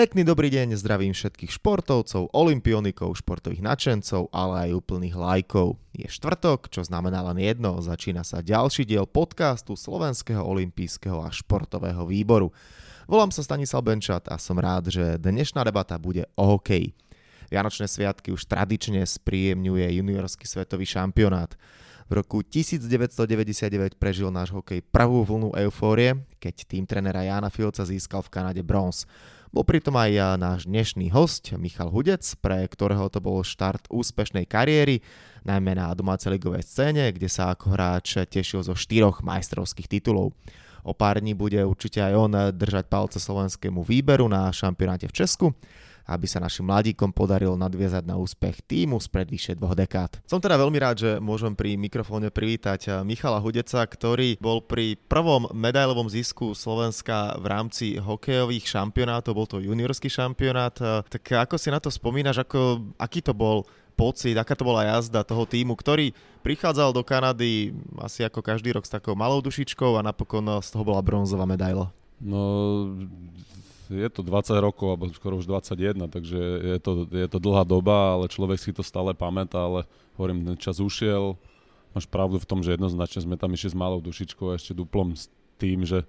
Pekný dobrý deň, zdravím všetkých športovcov, olimpionikov, športových nadšencov, ale aj úplných lajkov. Je štvrtok, čo znamená len jedno, začína sa ďalší diel podcastu Slovenského olympijského a športového výboru. Volám sa Stanislav Benčat a som rád, že dnešná debata bude o hokeji. Vianočné sviatky už tradične spríjemňuje juniorský svetový šampionát. V roku 1999 prežil náš hokej prvú vlnu eufórie, keď tým trenera Jana Filca získal v Kanade bronz. Bol pritom aj náš dnešný host Michal Hudec, pre ktorého to bol štart úspešnej kariéry, najmä na domácej ligovej scéne, kde sa ako hráč tešil zo štyroch majstrovských titulov. O pár dní bude určite aj on držať palce slovenskému výberu na šampionáte v Česku aby sa našim mladíkom podarilo nadviazať na úspech týmu spred vyše dvoch dekád. Som teda veľmi rád, že môžem pri mikrofóne privítať eh, Michala Hudeca, ktorý bol pri prvom medailovom zisku Slovenska v rámci hokejových šampionátov, bol to juniorský šampionát. Eh, tak ako si na to spomínaš, ako, aký to bol pocit, aká to bola jazda toho týmu, ktorý prichádzal do Kanady asi ako každý rok s takou malou dušičkou a napokon z toho bola bronzová medaila? No, je to 20 rokov, alebo skoro už 21, takže je to, je to dlhá doba, ale človek si to stále pamätá, ale hovorím, ten čas ušiel. Máš pravdu v tom, že jednoznačne sme tam išli s malou dušičkou a ešte duplom s tým, že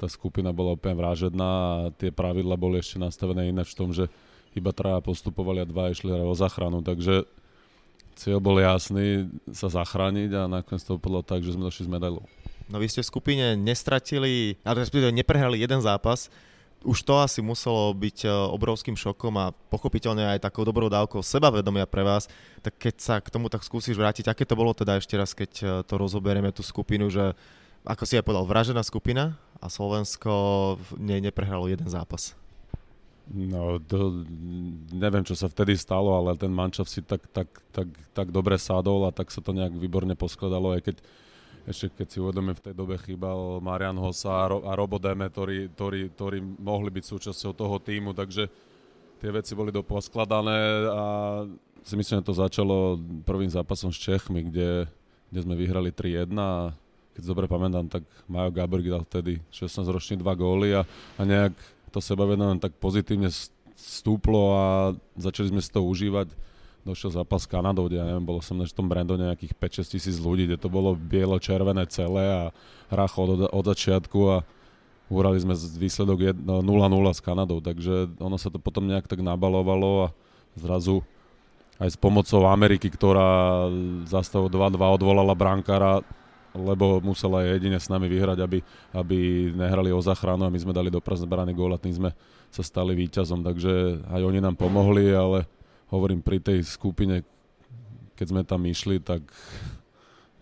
tá skupina bola úplne vražedná a tie pravidla boli ešte nastavené ináč v tom, že iba traja postupovali a dva išli o záchranu, takže cieľ bol jasný sa zachrániť a nakoniec to bolo tak, že sme došli s medailou. No vy ste v skupine nestratili, ale neprehrali jeden zápas, už to asi muselo byť e, obrovským šokom a pochopiteľne aj takou dobrou dávkou sebavedomia pre vás. Tak keď sa k tomu tak skúsiš vrátiť, aké to bolo teda ešte raz, keď e, to rozoberieme tú skupinu, že ako si aj povedal, vražená skupina a Slovensko ne, neprehralo jeden zápas. No, to, neviem, čo sa vtedy stalo, ale ten mančav si tak, tak, tak, tak dobre sadol a tak sa to nejak výborne poskladalo, aj keď ešte keď si uvedome v tej dobe chýbal Marian Hossa a, Ro- a Robo Deme, ktorí, ktorí, ktorí mohli byť súčasťou toho týmu, takže tie veci boli doposkladané a si myslím, že to začalo prvým zápasom s Čechmi, kde, kde sme vyhrali 3-1 a keď dobre pamätám, tak Majo Gabriel dal vtedy 16-ročný dva góly a, a nejak to sebavedomie tak pozitívne stúplo a začali sme si to užívať došiel zápas s Kanadou, kde ja neviem, bolo som na tom Brandone nejakých 5-6 tisíc ľudí, kde to bolo bielo-červené celé a hrách od, od začiatku a uhrali sme výsledok 0-0 no, s Kanadou, takže ono sa to potom nejak tak nabalovalo a zrazu aj s pomocou Ameriky, ktorá za 2-2 odvolala brankára, lebo musela jedine s nami vyhrať, aby, aby nehrali o záchranu a my sme dali do prázdne brány gól a tým sme sa stali víťazom, takže aj oni nám pomohli, ale hovorím, pri tej skupine, keď sme tam išli, tak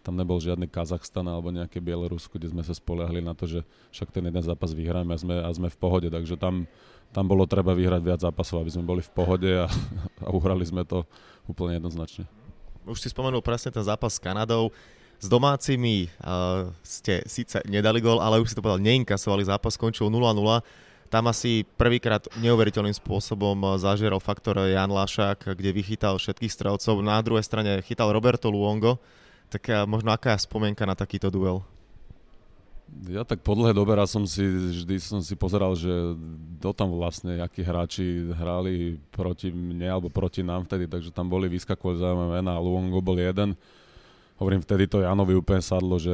tam nebol žiadny Kazachstan alebo nejaké Bielorusko, kde sme sa spoliahli na to, že však ten jeden zápas vyhráme a sme, a sme v pohode. Takže tam, tam bolo treba vyhrať viac zápasov, aby sme boli v pohode a, a uhrali sme to úplne jednoznačne. Už si spomenul presne ten zápas s Kanadou. S domácimi uh, ste síce nedali gol, ale už si to povedal, neinkasovali zápas, skončil 0-0 tam asi prvýkrát neuveriteľným spôsobom zažieral faktor Jan Lašák, kde vychytal všetkých strelcov. Na druhej strane chytal Roberto Luongo. Tak eh, možno aká je spomienka na takýto duel? Ja tak po dlhé dobe raz som si, vždy som si pozeral, že kto tam vlastne, akí hráči hrali proti mne alebo proti nám vtedy, takže tam boli vyskakovali zaujímavé mená. Luongo bol jeden, hovorím, vtedy to Janovi úplne sadlo, že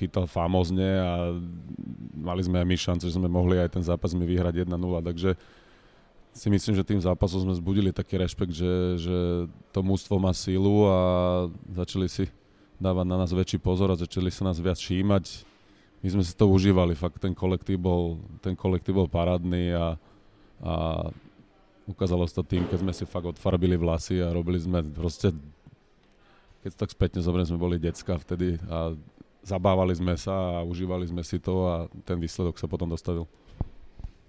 chytal famozne a mali sme aj my šance, že sme mohli aj ten zápas mi vyhrať 1-0, takže si myslím, že tým zápasom sme zbudili taký rešpekt, že, že to mústvo má sílu a začali si dávať na nás väčší pozor a začali sa nás viac všímať. My sme si to užívali, fakt ten kolektív bol, ten kolektív bol parádny a, a ukázalo sa to tým, keď sme si fakt odfarbili vlasy a robili sme proste keď tak spätne zoberiem, sme boli decka vtedy a zabávali sme sa a užívali sme si to a ten výsledok sa potom dostavil.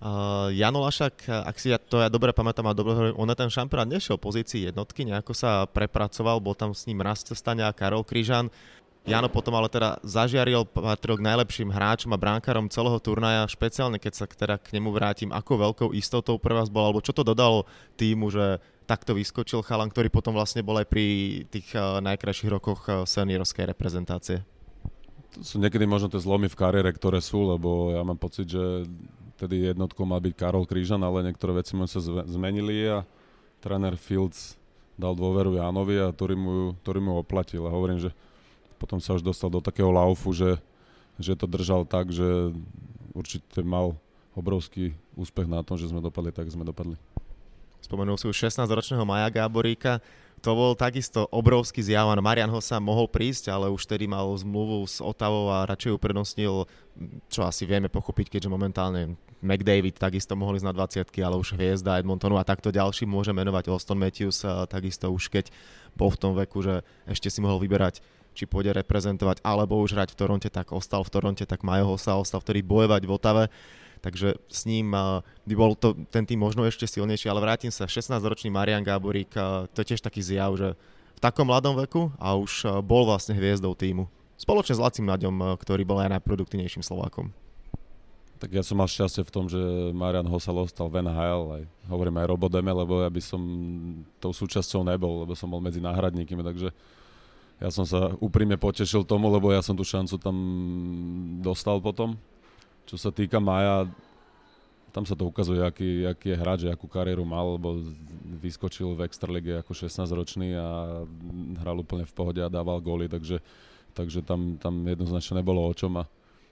Uh, Jano Lašak, ak si ja to ja dobre pamätám a dobre hovorím, on na ten šampionát nešiel pozícii jednotky, nejako sa prepracoval, bol tam s ním Rasto Stania Karol Kryžan. Jano potom ale teda zažiaril, patril k najlepším hráčom a bránkarom celého turnaja, špeciálne keď sa teda k nemu vrátim, ako veľkou istotou pre vás bol, alebo čo to dodalo týmu, že takto vyskočil chalan, ktorý potom vlastne bol aj pri tých uh, najkrajších rokoch uh, seniorskej reprezentácie. To sú niekedy možno tie zlomy v kariére, ktoré sú, lebo ja mám pocit, že vtedy jednotkou mal byť Karol Krížan, ale niektoré veci mu sa zmenili a tréner Fields dal dôveru Jánovi a ktorý mu, ktorý mu oplatil. A hovorím, že potom sa už dostal do takého laufu, že, že to držal tak, že určite mal obrovský úspech na tom, že sme dopadli tak, sme dopadli. Spomenul si už 16-ročného Maja Gáboríka to bol takisto obrovský zjav. Marian ho sa mohol prísť, ale už tedy mal zmluvu s Otavou a radšej uprednostnil, čo asi vieme pochopiť, keďže momentálne McDavid takisto mohli ísť na 20 ale už hviezda Edmontonu a takto ďalší môže menovať Austin Matthews takisto už keď bol v tom veku, že ešte si mohol vyberať či pôjde reprezentovať, alebo už hrať v Toronte, tak ostal v Toronte, tak Majo sa ostal vtedy bojovať v Otave takže s ním by bol to, ten tým možno ešte silnejší, ale vrátim sa, 16-ročný Marian Gáborík, to je tiež taký zjav, že v takom mladom veku a už bol vlastne hviezdou týmu. Spoločne s Lacim Naďom, ktorý bol aj najproduktívnejším Slovákom. Tak ja som mal šťastie v tom, že Marian Hosal ostal v NHL, aj hovorím aj Robodeme, lebo ja by som tou súčasťou nebol, lebo som bol medzi náhradníkmi, takže ja som sa úprimne potešil tomu, lebo ja som tú šancu tam dostal potom. Čo sa týka Maja, tam sa to ukazuje, aký, aký je hráč, akú kariéru mal, lebo vyskočil v Extralige ako 16-ročný a hral úplne v pohode a dával góly, takže, takže tam, tam jednoznačne nebolo o čom. A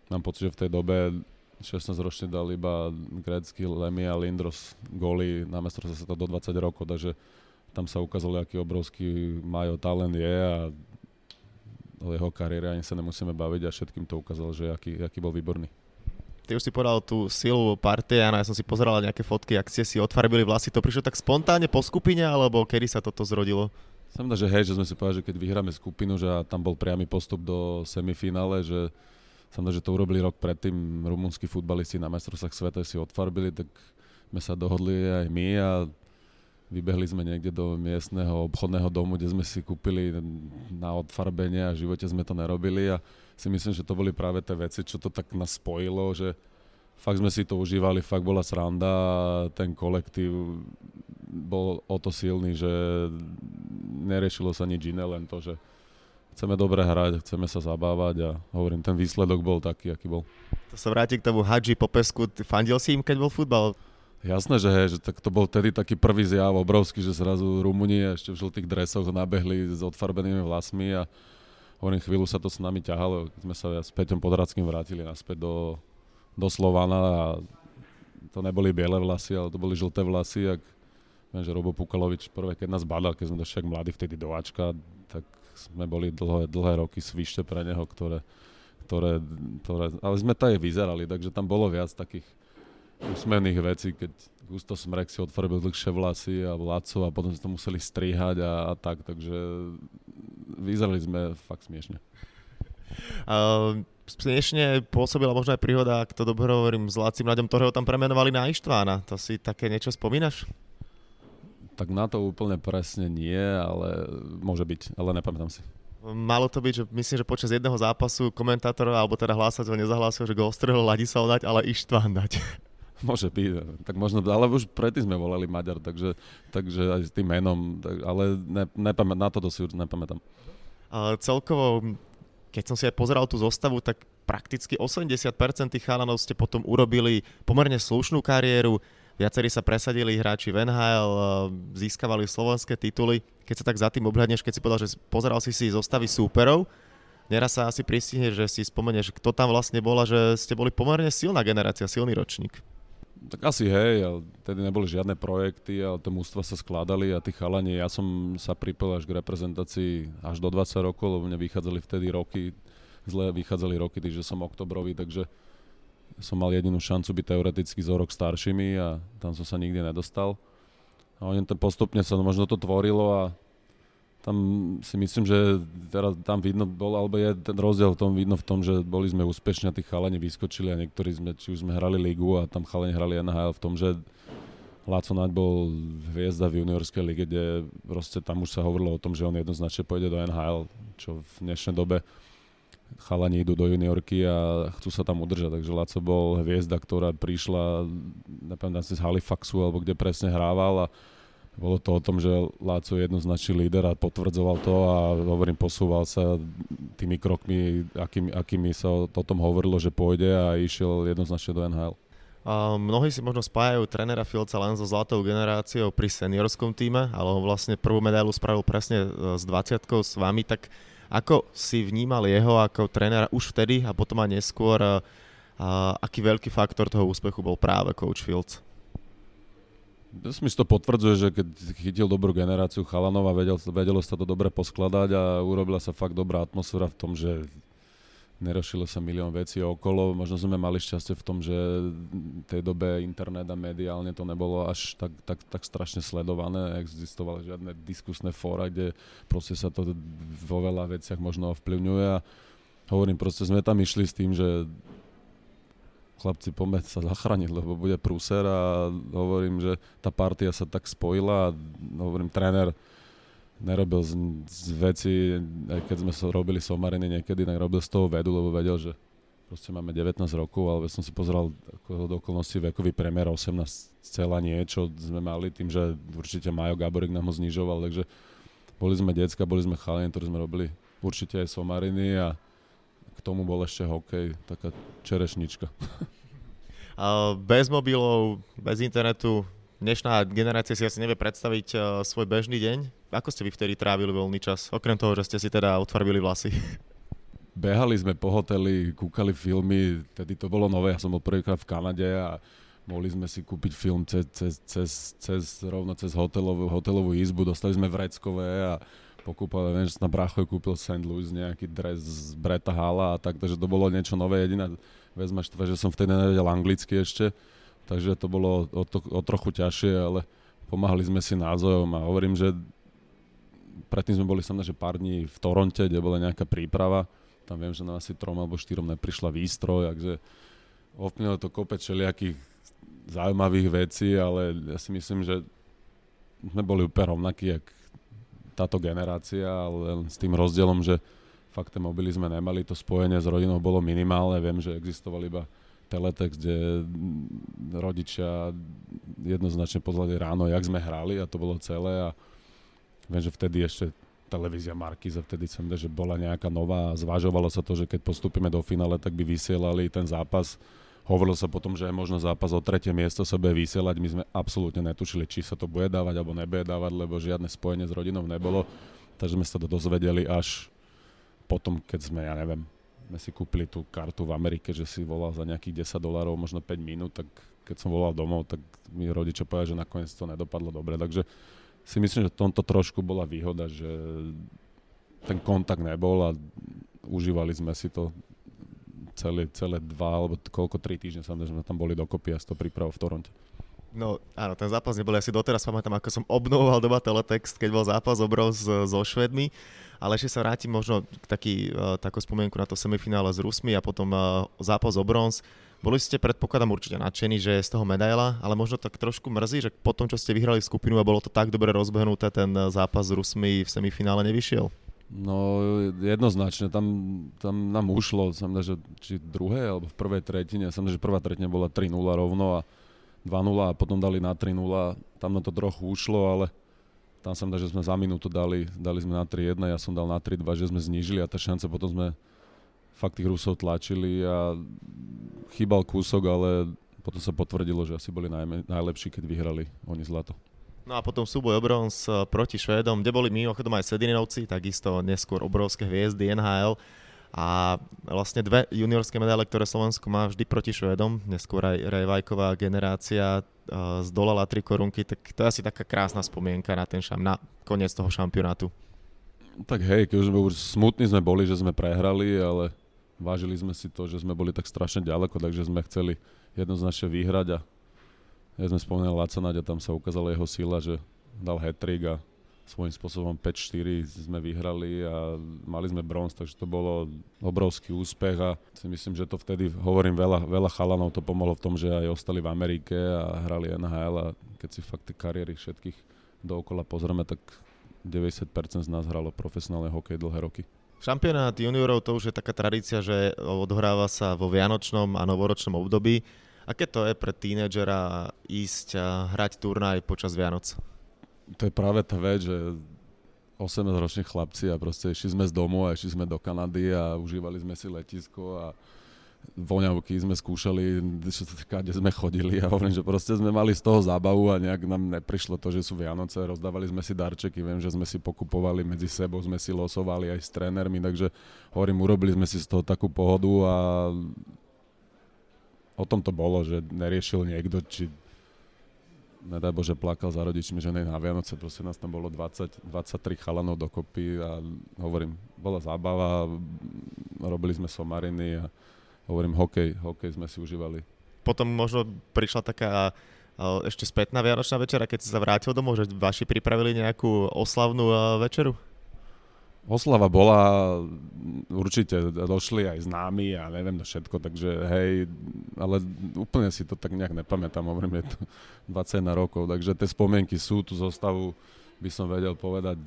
mám pocit, že v tej dobe 16-ročný dal iba Grecky, Lemmy a Lindros góly, na sa to do 20 rokov, takže tam sa ukázalo, aký obrovský Majo talent je a o jeho kariére ani sa nemusíme baviť a všetkým to ukázalo, že aký, aký bol výborný. Ty už si povedal tú silu Partiana, ja som si pozeral nejaké fotky, ak ste si odfarbili vlasy. To prišlo tak spontánne po skupine, alebo kedy sa toto zrodilo? Som že hej, že sme si povedali, že keď vyhráme skupinu, že tam bol priamy postup do semifinále, že som že to urobili rok predtým rumunskí futbalisti na majstrovstvách sveta si odfarbili, tak sme sa dohodli aj my a vybehli sme niekde do miestneho obchodného domu, kde sme si kúpili na odfarbenie a v živote sme to nerobili a si myslím, že to boli práve tie veci, čo to tak nás spojilo, že fakt sme si to užívali, fakt bola sranda a ten kolektív bol o to silný, že neriešilo sa nič iné, len to, že chceme dobre hrať, chceme sa zabávať a hovorím, ten výsledok bol taký, aký bol. To sa vráti k tomu Hadži Popesku, fandil si im, keď bol futbal? Jasné, že hej, že tak to bol tedy taký prvý zjav obrovský, že zrazu Rumúni ešte v žltých dresoch nabehli s odfarbenými vlasmi a hovorím, chvíľu sa to s nami ťahalo, keď sme sa s Peťom Podradským vrátili naspäť do, do Slovana a to neboli biele vlasy, ale to boli žlté vlasy, ak viem, že Robo Pukalovič prvé, keď nás badal, keď sme došli mladí vtedy do Ačka, tak sme boli dlhé, dlhé roky svište pre neho, ktoré, ktoré, ktoré, ale sme to aj vyzerali, takže tam bolo viac takých úsmevných vecí, keď Gusto Smrek si otvoril dlhšie vlasy a Laco a potom sme to museli strihať a, a tak, takže vyzerali sme fakt smiešne. Uh, smiešne pôsobila možno aj príhoda, ak to dobre hovorím, s Lacim Naďom, ktorého tam premenovali na Ištvána. To si také niečo spomínaš? Tak na to úplne presne nie, ale môže byť, ale nepamätám si. Malo to byť, že myslím, že počas jedného zápasu komentátor, alebo teda hlásateľ nezahlásil, že go ostrehol Ladislav dať, ale Ištván dať. Môže byť, tak možno, ale už predtým sme volali Maďar, takže, takže aj s tým menom, tak, ale ne, nepamät, na to už nepamätám. Ale celkovo, keď som si aj pozeral tú zostavu, tak prakticky 80% tých chalanov ste potom urobili pomerne slušnú kariéru, viacerí sa presadili hráči v NHL, získavali slovenské tituly. Keď sa tak za tým obhľadneš, keď si povedal, že pozeral si si zostavy súperov, Neraz sa asi pristihne, že si spomenieš, kto tam vlastne bol a že ste boli pomerne silná generácia, silný ročník. Tak asi hej, ale tedy neboli žiadne projekty, ale tie mústva sa skladali a tí chalani, ja som sa pripojil až k reprezentácii až do 20 rokov, lebo mne vychádzali vtedy roky, zle vychádzali roky, takže som oktobrový, takže som mal jedinú šancu byť teoreticky zo rok staršími a tam som sa nikdy nedostal. A oni tam postupne sa možno to tvorilo a tam si myslím, že teraz tam vidno bol, alebo je ten rozdiel v tom vidno v tom, že boli sme úspešní a tí chalani vyskočili a niektorí sme, či už sme hrali ligu a tam chalani hrali NHL v tom, že Láco Naď bol hviezda v juniorskej lige, kde proste tam už sa hovorilo o tom, že on jednoznačne pôjde do NHL, čo v dnešnej dobe chalani idú do juniorky a chcú sa tam udržať, takže Laco bol hviezda, ktorá prišla, nepamätám si z Halifaxu, alebo kde presne hrával a bolo to o tom, že Láco je jednoznačný líder a potvrdzoval to a hovorím, posúval sa tými krokmi, akými, akými sa o tom hovorilo, že pôjde a išiel jednoznačne do NHL. Uh, mnohí si možno spájajú trénera Filca len so zlatou generáciou pri seniorskom týme, ale on vlastne prvú medailu spravil presne e, s 20 s vami, tak ako si vnímal jeho ako trénera už vtedy a potom aj neskôr, uh, aký veľký faktor toho úspechu bol práve coach Fields? Dnes mi to potvrdzuje, že keď chytil dobrú generáciu chalanov a vedel, vedelo sa to dobre poskladať a urobila sa fakt dobrá atmosféra v tom, že nerošilo sa milión vecí okolo. Možno sme mali šťastie v tom, že v tej dobe internet a mediálne to nebolo až tak, tak, tak strašne sledované. Existovali žiadne diskusné fóra, kde proste sa to vo veľa veciach možno ovplyvňuje a hovorím, proste sme tam išli s tým, že chlapci, poďme sa zachrániť, lebo bude prúser a hovorím, že tá partia sa tak spojila a hovorím, tréner nerobil z, z veci, aj keď sme sa robili somariny niekedy, tak robil z toho vedu, lebo vedel, že proste máme 19 rokov, ale som si pozeral do okolností vekový premiér 18 celá niečo sme mali tým, že určite Majo Gaborik nám ho znižoval, takže boli sme decka, boli sme chalani, ktorí sme robili určite aj somariny a tomu bol ešte hokej, taká čerešnička. bez mobilov, bez internetu, dnešná generácia si asi nevie predstaviť uh, svoj bežný deň. Ako ste vy vtedy trávili voľný čas? Okrem toho, že ste si teda odfarbili vlasy. Behali sme po hoteli, kúkali filmy, tedy to bolo nové, ja som bol prvýkrát v Kanade a mohli sme si kúpiť film cez, cez, cez, cez rovno cez hotelovú, hotelovú izbu, dostali sme vreckové a pokúpal, viem, že na Brachoj kúpil St. Louis nejaký dres z Breta Hala a tak, takže to bolo niečo nové. Jediná vec ma že som vtedy nevedel anglicky ešte, takže to bolo o, to, o trochu ťažšie, ale pomáhali sme si názojom a hovorím, že predtým sme boli samozrejme, že pár dní v Toronte, kde bola nejaká príprava, tam viem, že na asi trom alebo štyrom neprišla výstroj, takže ovplyvnilo to kopec všelijakých zaujímavých vecí, ale ja si myslím, že sme boli úplne rovnakí, jak táto generácia, ale len s tým rozdielom, že fakt tie mobily sme nemali, to spojenie s rodinou bolo minimálne, viem, že existoval iba teletext, kde rodičia jednoznačne pozvali ráno, jak sme hrali a to bolo celé a viem, že vtedy ešte televízia Markiza, vtedy som že bola nejaká nová a zvažovalo sa to, že keď postupíme do finále, tak by vysielali ten zápas. Hovorilo sa potom, že je možno zápas o tretie miesto sa bude vysielať. My sme absolútne netušili, či sa to bude dávať alebo nebude dávať, lebo žiadne spojenie s rodinou nebolo. Takže sme sa to dozvedeli až potom, keď sme, ja neviem, sme si kúpili tú kartu v Amerike, že si volal za nejakých 10 dolárov, možno 5 minút, tak keď som volal domov, tak mi rodičia povedali, že nakoniec to nedopadlo dobre. Takže si myslím, že tomto trošku bola výhoda, že ten kontakt nebol a užívali sme si to celé, celé dva alebo koľko, tri týždne že sme tam boli dokopy a to príprav v Toronte. No áno, ten zápas nebol, ja si doteraz pamätám, ako som obnovoval doma teletext, keď bol zápas obrov so Švedmi ale ešte sa vrátim možno k taký, uh, takú spomienku na to semifinále s Rusmi a potom uh, zápas o bronz. Boli ste predpokladám určite nadšení, že z toho medaila, ale možno tak trošku mrzí, že po tom, čo ste vyhrali skupinu a bolo to tak dobre rozbehnuté, ten zápas s Rusmi v semifinále nevyšiel? No jednoznačne, tam, tam nám ušlo, som že či druhé alebo v prvej tretine, som že prvá tretina bola 3-0 rovno a 2-0 a potom dali na 3-0, tam na to trochu ušlo, ale tam som že sme za minútu dali, dali sme na 3-1, ja som dal na 3-2, že sme znížili a tá šance potom sme fakt tých Rusov tlačili a chýbal kúsok, ale potom sa potvrdilo, že asi boli najlepší, keď vyhrali oni zlato. No a potom súboj o bronz eh, proti Švédom, kde boli mimochodom aj Sedininovci, takisto neskôr obrovské hviezdy NHL. A vlastne dve juniorské medaile, ktoré Slovensko má vždy proti Švedom, neskôr aj Rejvajková generácia uh, zdolala tri korunky, tak to je asi taká krásna spomienka na ten šam, na koniec toho šampionátu. Tak hej, keď už, už smutní sme boli, že sme prehrali, ale vážili sme si to, že sme boli tak strašne ďaleko, takže sme chceli jednoznačne vyhrať a ja sme spomenuli Lacanať a tam sa ukázala jeho sila, že dal hat a svojím spôsobom 5-4 sme vyhrali a mali sme bronz, takže to bolo obrovský úspech a si myslím, že to vtedy, hovorím, veľa, veľa chalanov to pomohlo v tom, že aj ostali v Amerike a hrali NHL a keď si fakt tie kariéry všetkých dookola pozrieme, tak 90% z nás hralo profesionálne hokej dlhé roky. Šampionát juniorov to už je taká tradícia, že odohráva sa vo vianočnom a novoročnom období. Aké to je pre tínedžera ísť a hrať turnaj počas Vianoc? to je práve tá vec, že 18-roční chlapci a proste išli sme z domu a išli sme do Kanady a užívali sme si letisko a voňavky sme skúšali, kde sme chodili a hovorím, že proste sme mali z toho zábavu a nejak nám neprišlo to, že sú Vianoce, rozdávali sme si darčeky, viem, že sme si pokupovali medzi sebou, sme si losovali aj s trénermi, takže hovorím, urobili sme si z toho takú pohodu a o tom to bolo, že neriešil niekto, či nedaj Bože, plakal za rodičmi, že nej na Vianoce, proste nás tam bolo 20, 23 chalanov dokopy a hovorím, bola zábava, robili sme somariny a hovorím, hokej, hokej sme si užívali. Potom možno prišla taká ešte spätná Vianočná večera, keď si sa vrátil domov, že vaši pripravili nejakú oslavnú večeru? Oslava bola, určite došli aj známi a neviem na všetko, takže hej, ale úplne si to tak nejak nepamätám, hovorím, je to 21 rokov, takže tie spomienky sú, tú zostavu by som vedel povedať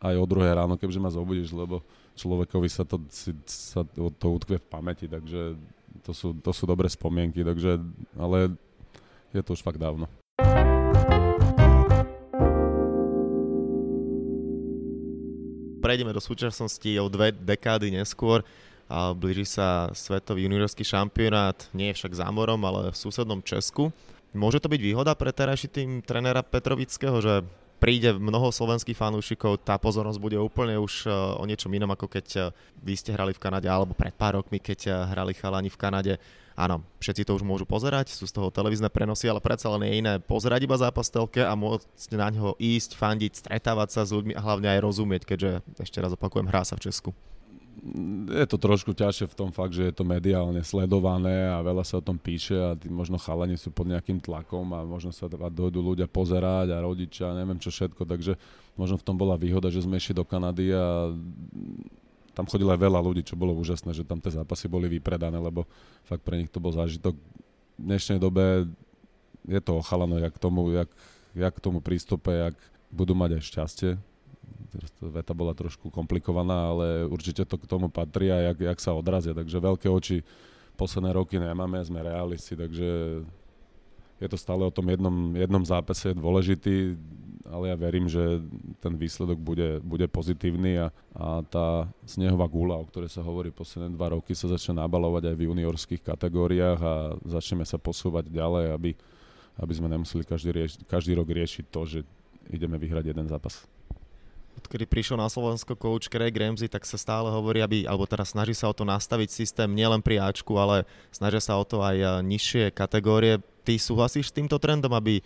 aj o druhé ráno, keďže ma zobudíš, lebo človekovi sa to, si, sa to utkve v pamäti, takže to sú, to sú dobré spomienky, takže, ale je to už fakt dávno. Prejdeme do súčasnosti o dve dekády neskôr. A blíži sa svetový juniorský šampionát, nie je však zámorom, ale v susednom Česku. Môže to byť výhoda pre terajší tým trénera Petrovického, že príde mnoho slovenských fanúšikov, tá pozornosť bude úplne už e, o niečom inom, ako keď e, vy ste hrali v Kanade, alebo pred pár rokmi, keď e, hrali chalani v Kanade áno, všetci to už môžu pozerať, sú z toho televízne prenosy, ale predsa len je iné pozerať iba zápas telke a môcť na ňo ísť, fandiť, stretávať sa s ľuďmi a hlavne aj rozumieť, keďže ešte raz opakujem, hrá sa v Česku. Je to trošku ťažšie v tom fakt, že je to mediálne sledované a veľa sa o tom píše a tí možno chalani sú pod nejakým tlakom a možno sa dojdú ľudia pozerať a rodičia, neviem čo všetko, takže možno v tom bola výhoda, že sme išli do Kanady a tam chodilo aj veľa ľudí, čo bolo úžasné, že tam tie zápasy boli vypredané, lebo fakt pre nich to bol zážitok. V dnešnej dobe je to ochalano, jak tomu, jak, jak tomu prístupe, jak budú mať aj šťastie. Veta bola trošku komplikovaná, ale určite to k tomu patrí a jak, jak sa odrazia. Takže veľké oči posledné roky nemáme, sme realisti, takže je to stále o tom jednom, jednom zápase dôležitý ale ja verím, že ten výsledok bude, bude pozitívny a, a tá snehová gula, o ktorej sa hovorí posledné dva roky, sa začne nabalovať aj v juniorských kategóriách a začneme sa posúvať ďalej, aby, aby sme nemuseli každý, rieš, každý rok riešiť to, že ideme vyhrať jeden zápas odkedy prišiel na Slovensko coach Craig Ramsey, tak sa stále hovorí, aby, alebo teraz snaží sa o to nastaviť systém nielen pri Ačku, ale snažia sa o to aj eh, nižšie kategórie. Ty súhlasíš s týmto trendom, aby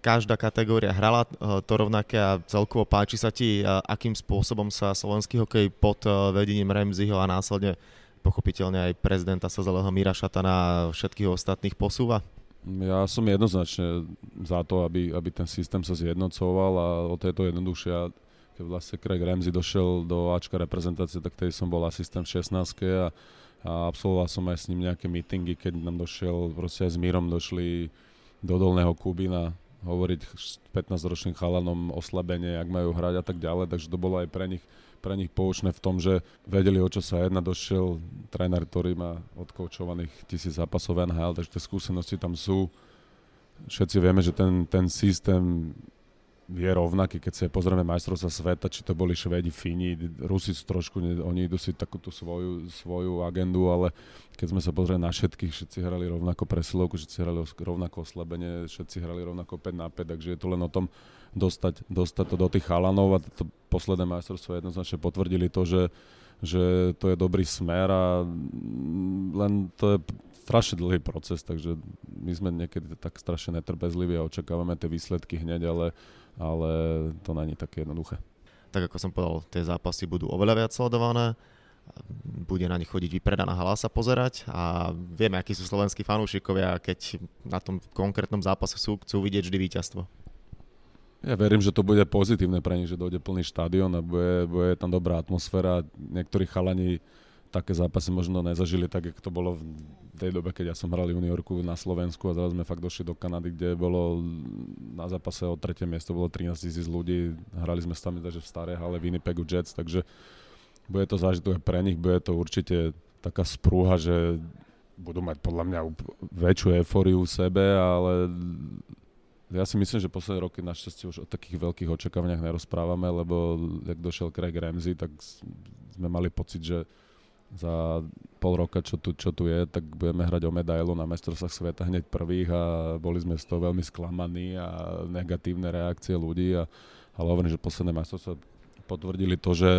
každá kategória hrala eh, to rovnaké a celkovo páči sa ti, eh, akým spôsobom sa slovenský hokej pod vedením Remziho a následne pochopiteľne aj prezidenta Sazeleho Míra Šatana a všetkých ostatných posúva? Ja som jednoznačne za to, aby, aby ten systém sa zjednocoval a o tejto jednoduchšia keď vlastne Craig Ramsey došiel do Ačka reprezentácie, tak tej som bol asistent v 16 a, a absolvoval som aj s ním nejaké meetingy, keď nám došiel, proste aj s Mírom došli do Dolného Kubina hovoriť 15-ročným chalanom oslabenie, jak majú hrať a tak ďalej, takže to bolo aj pre nich, pre nich poučné v tom, že vedeli, o čo sa jedna. Došiel tréner, ktorý má odkoučovaných tisíc zápasov NHL, takže tie skúsenosti tam sú. Všetci vieme, že ten, ten systém je rovnaký, keď sa pozrieme majstrovstva sveta, či to boli Švedi, Fíni, Rusi trošku, oni idú si takúto svoju, svoju agendu, ale keď sme sa pozreli na všetkých, všetci hrali rovnako presilovku, všetci hrali rovnako oslabenie, všetci hrali rovnako 5 na 5, takže je to len o tom dostať, dostať to do tých chalanov a to posledné majstrovstvo jednoznačne potvrdili to, že, že to je dobrý smer a len to je strašne dlhý proces, takže my sme niekedy tak strašne netrpezliví a očakávame tie výsledky hneď, ale ale to není také jednoduché. Tak ako som povedal, tie zápasy budú oveľa viac sledované, bude na nich chodiť vypredaná hala sa pozerať a vieme, akí sú slovenskí fanúšikovia, keď na tom konkrétnom zápase sú, chcú vidieť vždy víťazstvo. Ja verím, že to bude pozitívne pre nich, že dojde plný štadión a bude, bude tam dobrá atmosféra. Niektorí chalani také zápasy možno nezažili tak, ako to bolo v tej dobe, keď ja som hral juniorku na Slovensku a teraz sme fakt došli do Kanady, kde bolo na zápase o tretie miesto bolo 13 tisíc ľudí, hrali sme tam takže v staré hale Winnipegu Jets, takže bude to zážitok pre nich, bude to určite taká sprúha, že budú mať podľa mňa väčšiu eufóriu v sebe, ale ja si myslím, že posledné roky našťastie už o takých veľkých očakávaniach nerozprávame, lebo jak došiel Craig Ramsey, tak sme mali pocit, že za pol roka, čo tu, čo tu je, tak budeme hrať o medailu na mestrovstvách sveta hneď prvých a boli sme z toho veľmi sklamaní a negatívne reakcie ľudí. A, ale hovorím, že posledné mestrovstvá potvrdili to, že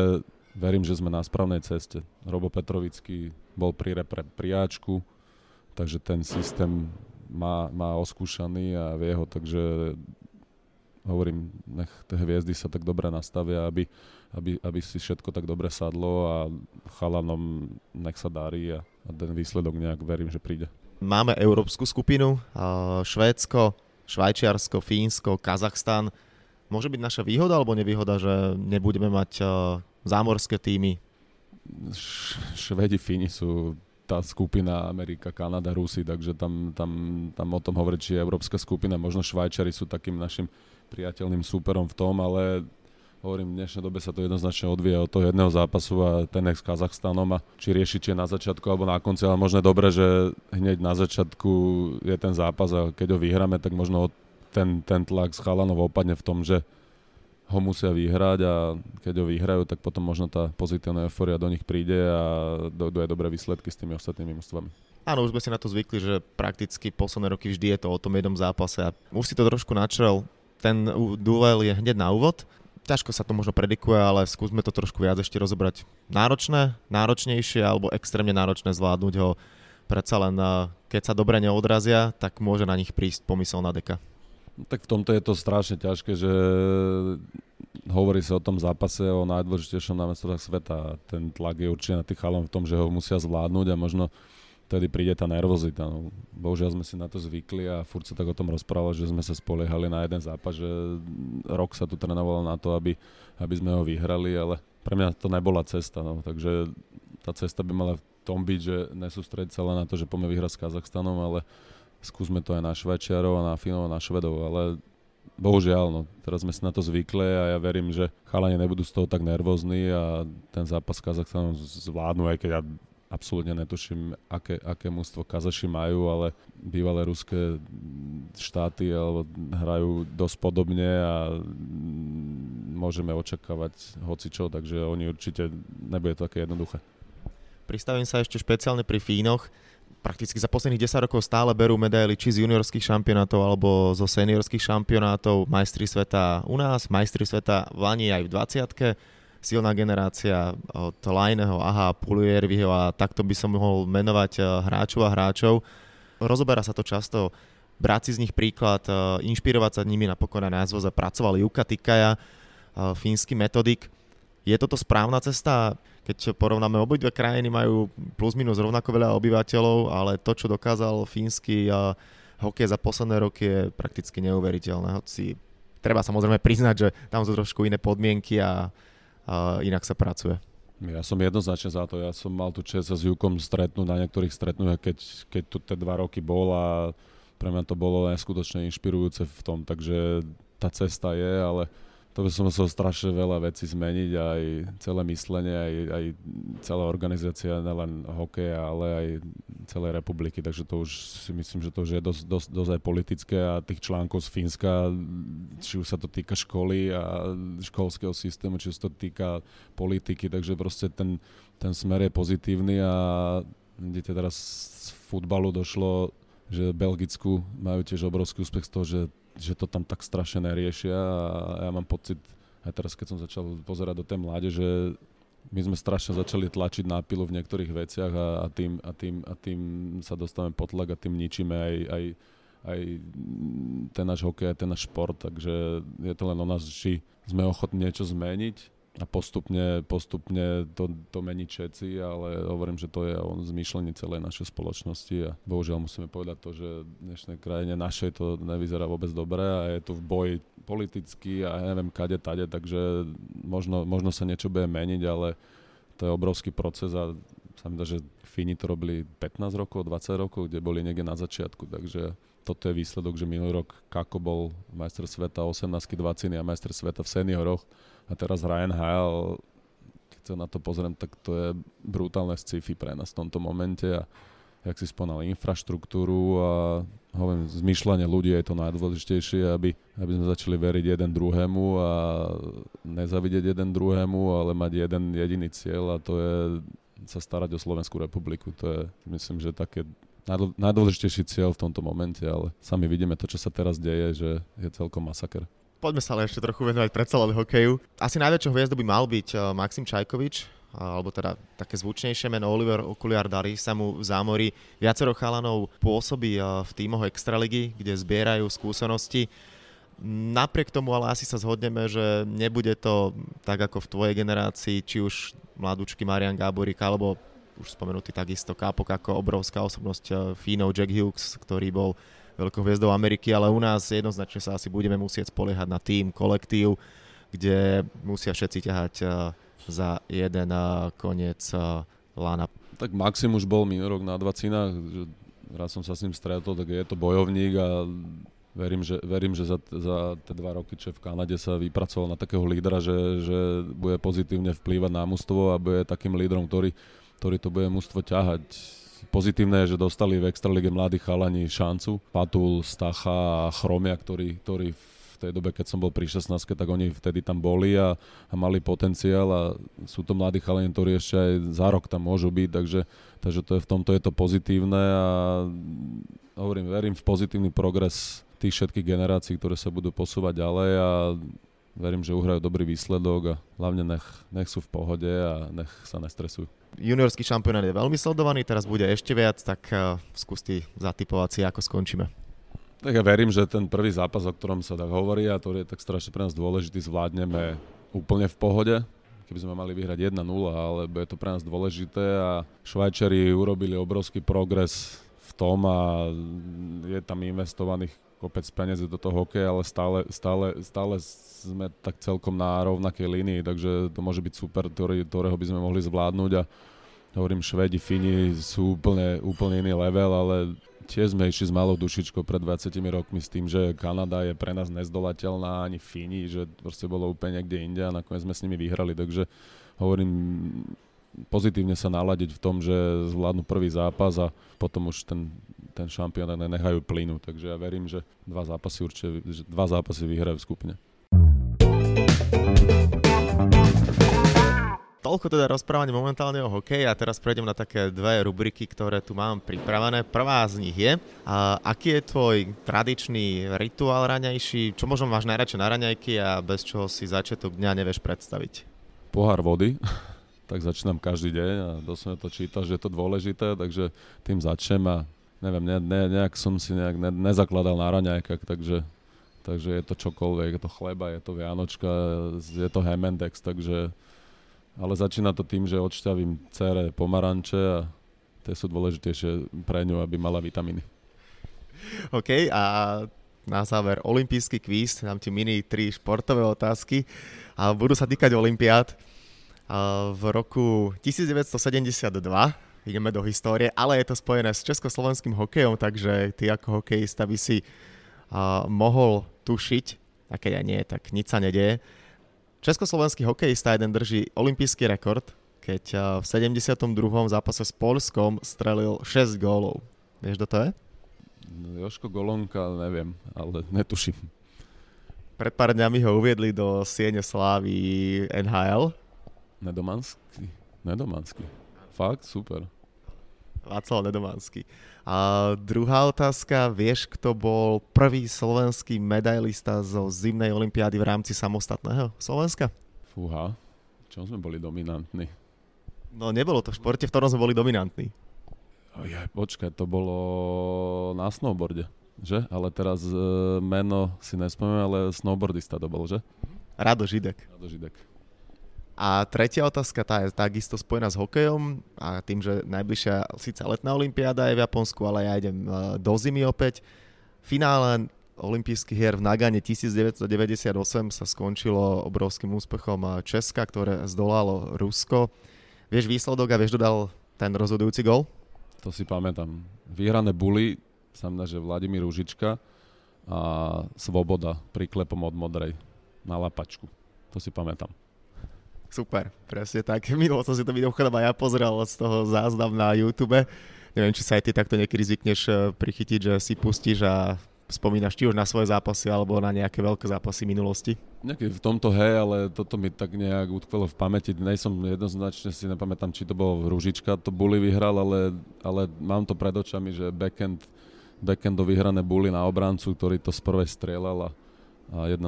verím, že sme na správnej ceste. Robo Petrovický bol pri repre priáčku, takže ten systém má, má oskúšaný a vie ho, takže hovorím, nech tie hviezdy sa tak dobre nastavia, aby, aby, aby si všetko tak dobre sadlo a chalanom nech sa darí a, a ten výsledok nejak verím, že príde. Máme európsku skupinu, Švédsko, Švajčiarsko, Fínsko, Kazachstan. Môže byť naša výhoda alebo nevýhoda, že nebudeme mať zámorské týmy? Švedi, Fíni sú tá skupina Amerika, Kanada, Rusy, takže tam, tam, tam o tom hovoriť, či je európska skupina, možno Švajčari sú takým našim priateľným súperom v tom, ale hovorím, v dnešnej dobe sa to jednoznačne odvíja od toho jedného zápasu a ten s Kazachstanom a či riešiť či na začiatku alebo na konci, ale možno je dobré, že hneď na začiatku je ten zápas a keď ho vyhráme, tak možno ten, ten tlak z chalanov opadne v tom, že ho musia vyhrať a keď ho vyhrajú, tak potom možno tá pozitívna euforia do nich príde a dojdú aj dobré výsledky s tými ostatnými mústvami. Áno, už sme si na to zvykli, že prakticky posledné roky vždy je to o tom jednom zápase a už si to trošku načrel ten duel je hneď na úvod. Ťažko sa to možno predikuje, ale skúsme to trošku viac ešte rozobrať. Náročné, náročnejšie alebo extrémne náročné zvládnuť ho. Predsa len eh, keď sa dobre neodrazia, tak môže na nich prísť pomysel na deka. Tak v tomto je to strašne ťažké, že hovorí sa o tom zápase, o najdôležitejšom námestrovách sveta. Ten tlak je určite na tých chalom v tom, že ho musia zvládnuť a možno vtedy príde tá nervozita. No. Bohužiaľ sme si na to zvykli a furt sa tak o tom rozprávali, že sme sa spoliehali na jeden zápas, že rok sa tu trénovalo na to, aby, aby sme ho vyhrali, ale pre mňa to nebola cesta. No. Takže tá cesta by mala v tom byť, že nesústrediť sa len na to, že poďme vyhrať s Kazachstanom, ale skúsme to aj na Švajčiarov a na Finov a na Švedov, ale bohužiaľ, no, teraz sme si na to zvykli a ja verím, že chalani nebudú z toho tak nervózni a ten zápas s Kazachstanom zvládnu, aj keď ja absolútne netuším, aké, aké mústvo Kazaši majú, ale bývalé ruské štáty alebo hrajú dosť podobne a môžeme očakávať hocičo, takže oni určite nebude to také jednoduché. Pristavím sa ešte špeciálne pri Fínoch. Prakticky za posledných 10 rokov stále berú medaily či z juniorských šampionátov alebo zo seniorských šampionátov, majstri sveta u nás, majstri sveta v Lani aj v 20 silná generácia od Lajného, Aha, Pulierviho a takto by som mohol menovať eh, hráčov a hráčov. Rozoberá sa to často, brať si z nich príklad, eh, inšpirovať sa nimi napokon aj názvo za pracoval Juka Tikaja, eh, fínsky metodik. Je toto správna cesta? Keď porovnáme obidve krajiny, majú plus minus rovnako veľa obyvateľov, ale to, čo dokázal fínsky hokej za posledné roky je prakticky neuveriteľné. Hoci treba samozrejme priznať, že tam sú trošku iné podmienky a a inak sa pracuje. Ja som jednoznačne za to. Ja som mal tu čest s Jukom stretnúť na niektorých stretnutiach, keď, keď tu tie dva roky bol a pre mňa to bolo neskutočne inšpirujúce v tom, takže tá cesta je, ale to by som musel strašne veľa vecí zmeniť, aj celé myslenie, aj, aj celá organizácia, nielen hokeja, ale aj celej republiky, takže to už si myslím, že to už je dosť, dosť, dosť aj politické a tých článkov z Fínska, či už sa to týka školy a školského systému, či sa to týka politiky, takže proste ten, ten smer je pozitívny a vidíte teraz z futbalu došlo, že Belgicku majú tiež obrovský úspech z toho, že že to tam tak strašne neriešia a ja mám pocit, aj teraz keď som začal pozerať do tej mláde, že my sme strašne začali tlačiť na pilu v niektorých veciach a, a, tým, a, tým, a tým sa dostávame pod tlak a tým ničíme aj, aj, aj ten náš hokej, aj ten náš šport, takže je to len o nás, či sme ochotní niečo zmeniť a postupne, postupne to, to mení všetci, ale hovorím, že to je o zmýšľaní celej našej spoločnosti a bohužiaľ musíme povedať to, že v dnešnej krajine našej to nevyzerá vôbec dobre a je tu v boji politicky a ja neviem kade, tade, takže možno, možno sa niečo bude meniť, ale to je obrovský proces a sa mi že Fíni to robili 15 rokov, 20 rokov, kde boli niekde na začiatku, takže toto je výsledok, že minulý rok Kako bol majster sveta 18 20 a majster sveta v senioroch a teraz Ryan Hale, keď sa na to pozriem, tak to je brutálne sci-fi pre nás v tomto momente a jak si spomínal, infraštruktúru a hovorím, zmyšľanie ľudí je to najdôležitejšie, aby, aby sme začali veriť jeden druhému a nezavidieť jeden druhému, ale mať jeden jediný cieľ a to je sa starať o Slovenskú republiku. To je, myslím, že také najdôležitejší cieľ v tomto momente, ale sami vidíme to, čo sa teraz deje, že je celkom masaker. Poďme sa ale ešte trochu venovať predsa len hokeju. Asi najväčšou hviezdou by mal byť eh, Maxim Čajkovič, alebo teda také zvučnejšie meno Oliver Okuliar darí sa mu v zámori. Viacero chalanov pôsobí eh, v tímoch Extraligy, kde zbierajú skúsenosti. Napriek tomu ale asi sa zhodneme, že nebude to tak ako v tvojej generácii, či už mladúčky Marian Gáborík, alebo už spomenutý takisto Kápok ako obrovská osobnosť eh, Fínov Jack Hughes, ktorý bol veľkou hviezdou Ameriky, ale u nás jednoznačne sa asi budeme musieť spoliehať na tým, kolektív, kde musia všetci ťahať eh, za jeden eh, koniec lana. Tak Maxim už bol minulý rok na dvacinách, že raz som sa s ním stretol, tak je to bojovník a verím, že, verím, že za, za tie dva roky, čo v Kanade sa vypracoval na takého lídra, že, že bude pozitívne vplývať na mužstvo a bude takým lídrom, ktorý, ktorý to bude mužstvo ťahať Pozitívne je, že dostali v Extralige mladí chalani šancu. Patul, Stacha a Chromia, ktorí, ktorí v tej dobe, keď som bol pri 16, tak oni vtedy tam boli a, a mali potenciál a sú to mladí chalani, ktorí ešte aj za rok tam môžu byť, takže, takže to je, v tomto je to pozitívne a hovorím, verím v pozitívny progres tých všetkých generácií, ktoré sa budú posúvať ďalej a verím, že uhrajú dobrý výsledok a hlavne nech, nech sú v pohode a nech sa nestresujú. Juniorský šampionát je veľmi sledovaný, teraz bude ešte viac, tak uh, skús ty zatipovať si, ako skončíme. Tak ja verím, že ten prvý zápas, o ktorom sa tak hovorí a ktorý je tak strašne pre nás dôležitý, zvládneme úplne v pohode. Keby sme mali vyhrať 1-0, ale je to pre nás dôležité a Švajčari urobili obrovský progres v tom a je tam investovaných kopec peniazy do toho hokeja, ale stále, stále, stále sme tak celkom na rovnakej línii, takže to môže byť super, ktorého by sme mohli zvládnuť. A hovorím, Švedi, Fini sú úplne, úplne iný level, ale tiež sme išli s malou dušičkou pred 20 rokmi s tým, že Kanada je pre nás nezdolateľná, ani Fini, že proste bolo úplne niekde inde a nakoniec sme s nimi vyhrali, takže hovorím, pozitívne sa naladiť v tom, že zvládnu prvý zápas a potom už ten, ten šampionát nenechajú plynu. Takže ja verím, že dva zápasy určite, že dva zápasy vyhrajú v skupine. Toľko teda rozprávanie momentálne o hokeji a teraz prejdem na také dve rubriky, ktoré tu mám pripravené. Prvá z nich je, a aký je tvoj tradičný rituál raňajší, čo možno máš najradšej na raňajky a bez čoho si začiatok dňa nevieš predstaviť? Pohár vody, tak začínam každý deň a dosť to čítal, že je to dôležité, takže tým začnem a neviem, ne, ne, nejak som si nejak ne, nezakladal na raňajkách, takže takže je to čokoľvek, je to chleba, je to vianočka, je to Hemendex, takže ale začína to tým, že odšťavím cere pomaranče a tie sú dôležitejšie pre ňu, aby mala vitamíny. OK, a na záver olimpijský kvíz, dám ti mini tri športové otázky a budú sa týkať olimpiád. V roku 1972 ideme do histórie, ale je to spojené s československým hokejom, takže ty ako hokejista by si mohol tušiť, a keď aj nie, tak nič sa nedieje. Československý hokejista jeden drží olimpijský rekord, keď v 72. zápase s Polskom strelil 6 gólov. Vieš, kto to je? No, Joško Golonka, neviem, ale netuším. Pred pár dňami ho uviedli do Siene Slávy NHL. Nedomanský. Nedomanský. Fakt, super. Václav Nedomanský. A druhá otázka, vieš, kto bol prvý slovenský medailista zo zimnej olympiády v rámci samostatného Slovenska? Fúha, čom sme boli dominantní? No nebolo to v športe, v ktorom sme boli dominantní. Ja, počkaj, to bolo na snowboarde, že? Ale teraz e, meno si nespomínam, ale snowboardista to bol, že? Rado Židek. Rado Židek. A tretia otázka, tá je takisto spojená s hokejom a tým, že najbližšia síce letná olimpiáda je v Japonsku, ale ja idem e, do zimy opäť. Finále olympijských hier v Nagane 1998 sa skončilo obrovským úspechom e, Česka, ktoré zdolalo Rusko. Vieš výsledok a vieš dodal ten rozhodujúci gol? To si pamätám. Vyhrané buly, znamená, že Vladimír Ružička a Svoboda priklepom od Modrej na lapačku. To si pamätám. Super, presne tak. Minulo som si to mimochodom aj ja pozrel z toho záznam na YouTube. Neviem, či sa aj ty takto niekedy zvykneš eh, prichytiť, že si pustíš a spomínaš či už na svoje zápasy alebo na nejaké veľké zápasy minulosti? Nejaký v tomto hej, ale toto mi tak nejak utkvelo v pamäti. Nejsom jednoznačne si nepamätám, či to bolo v Ružička, to Bully vyhral, ale, ale mám to pred očami, že backend, backendo vyhrané Bully na obrancu, ktorý to z prvej strieľal a, a 1-0.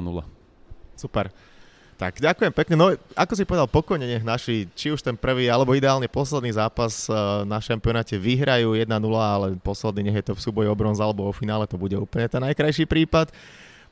Super. Tak ďakujem pekne. No ako si povedal, pokojne nech naši, či už ten prvý, alebo ideálne posledný zápas eh, na šampionáte vyhrajú 1-0, ale posledný nech je to v súboji o bronz alebo o finále, to bude úplne ten najkrajší prípad.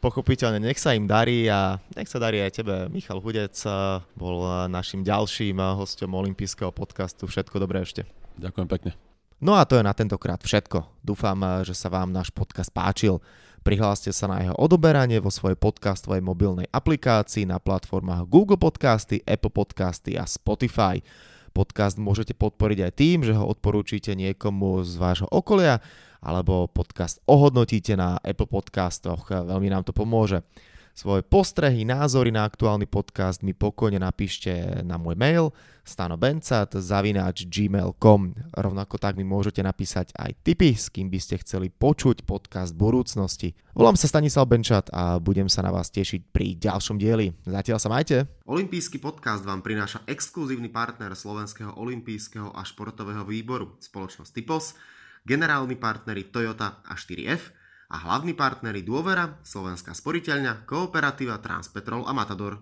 Pochopiteľne nech sa im darí a nech sa darí aj tebe. Michal Hudec eh, bol eh, našim ďalším hostom olympijského podcastu. Všetko dobré ešte. Ďakujem pekne. No a to je na tentokrát všetko. Dúfam, že sa vám náš podcast páčil. Prihláste sa na jeho odoberanie vo svojej podcastovej mobilnej aplikácii na platformách Google Podcasty, Apple Podcasty a Spotify. Podcast môžete podporiť aj tým, že ho odporúčite niekomu z vášho okolia alebo podcast ohodnotíte na Apple Podcastoch. Veľmi nám to pomôže. Svoje postrehy, názory na aktuálny podcast mi pokojne napíšte na môj mail stanobencat.gmail.com Rovnako tak mi môžete napísať aj tipy, s kým by ste chceli počuť podcast budúcnosti. Volám sa Stanislav Benčat a budem sa na vás tešiť pri ďalšom dieli. Zatiaľ sa majte. Olympijský podcast vám prináša exkluzívny partner Slovenského olympijského a športového výboru, spoločnosť Typos, generálni partneri Toyota a 4F, a hlavní partneri Dôvera, Slovenská sporiteľňa, Kooperativa, Transpetrol a Matador.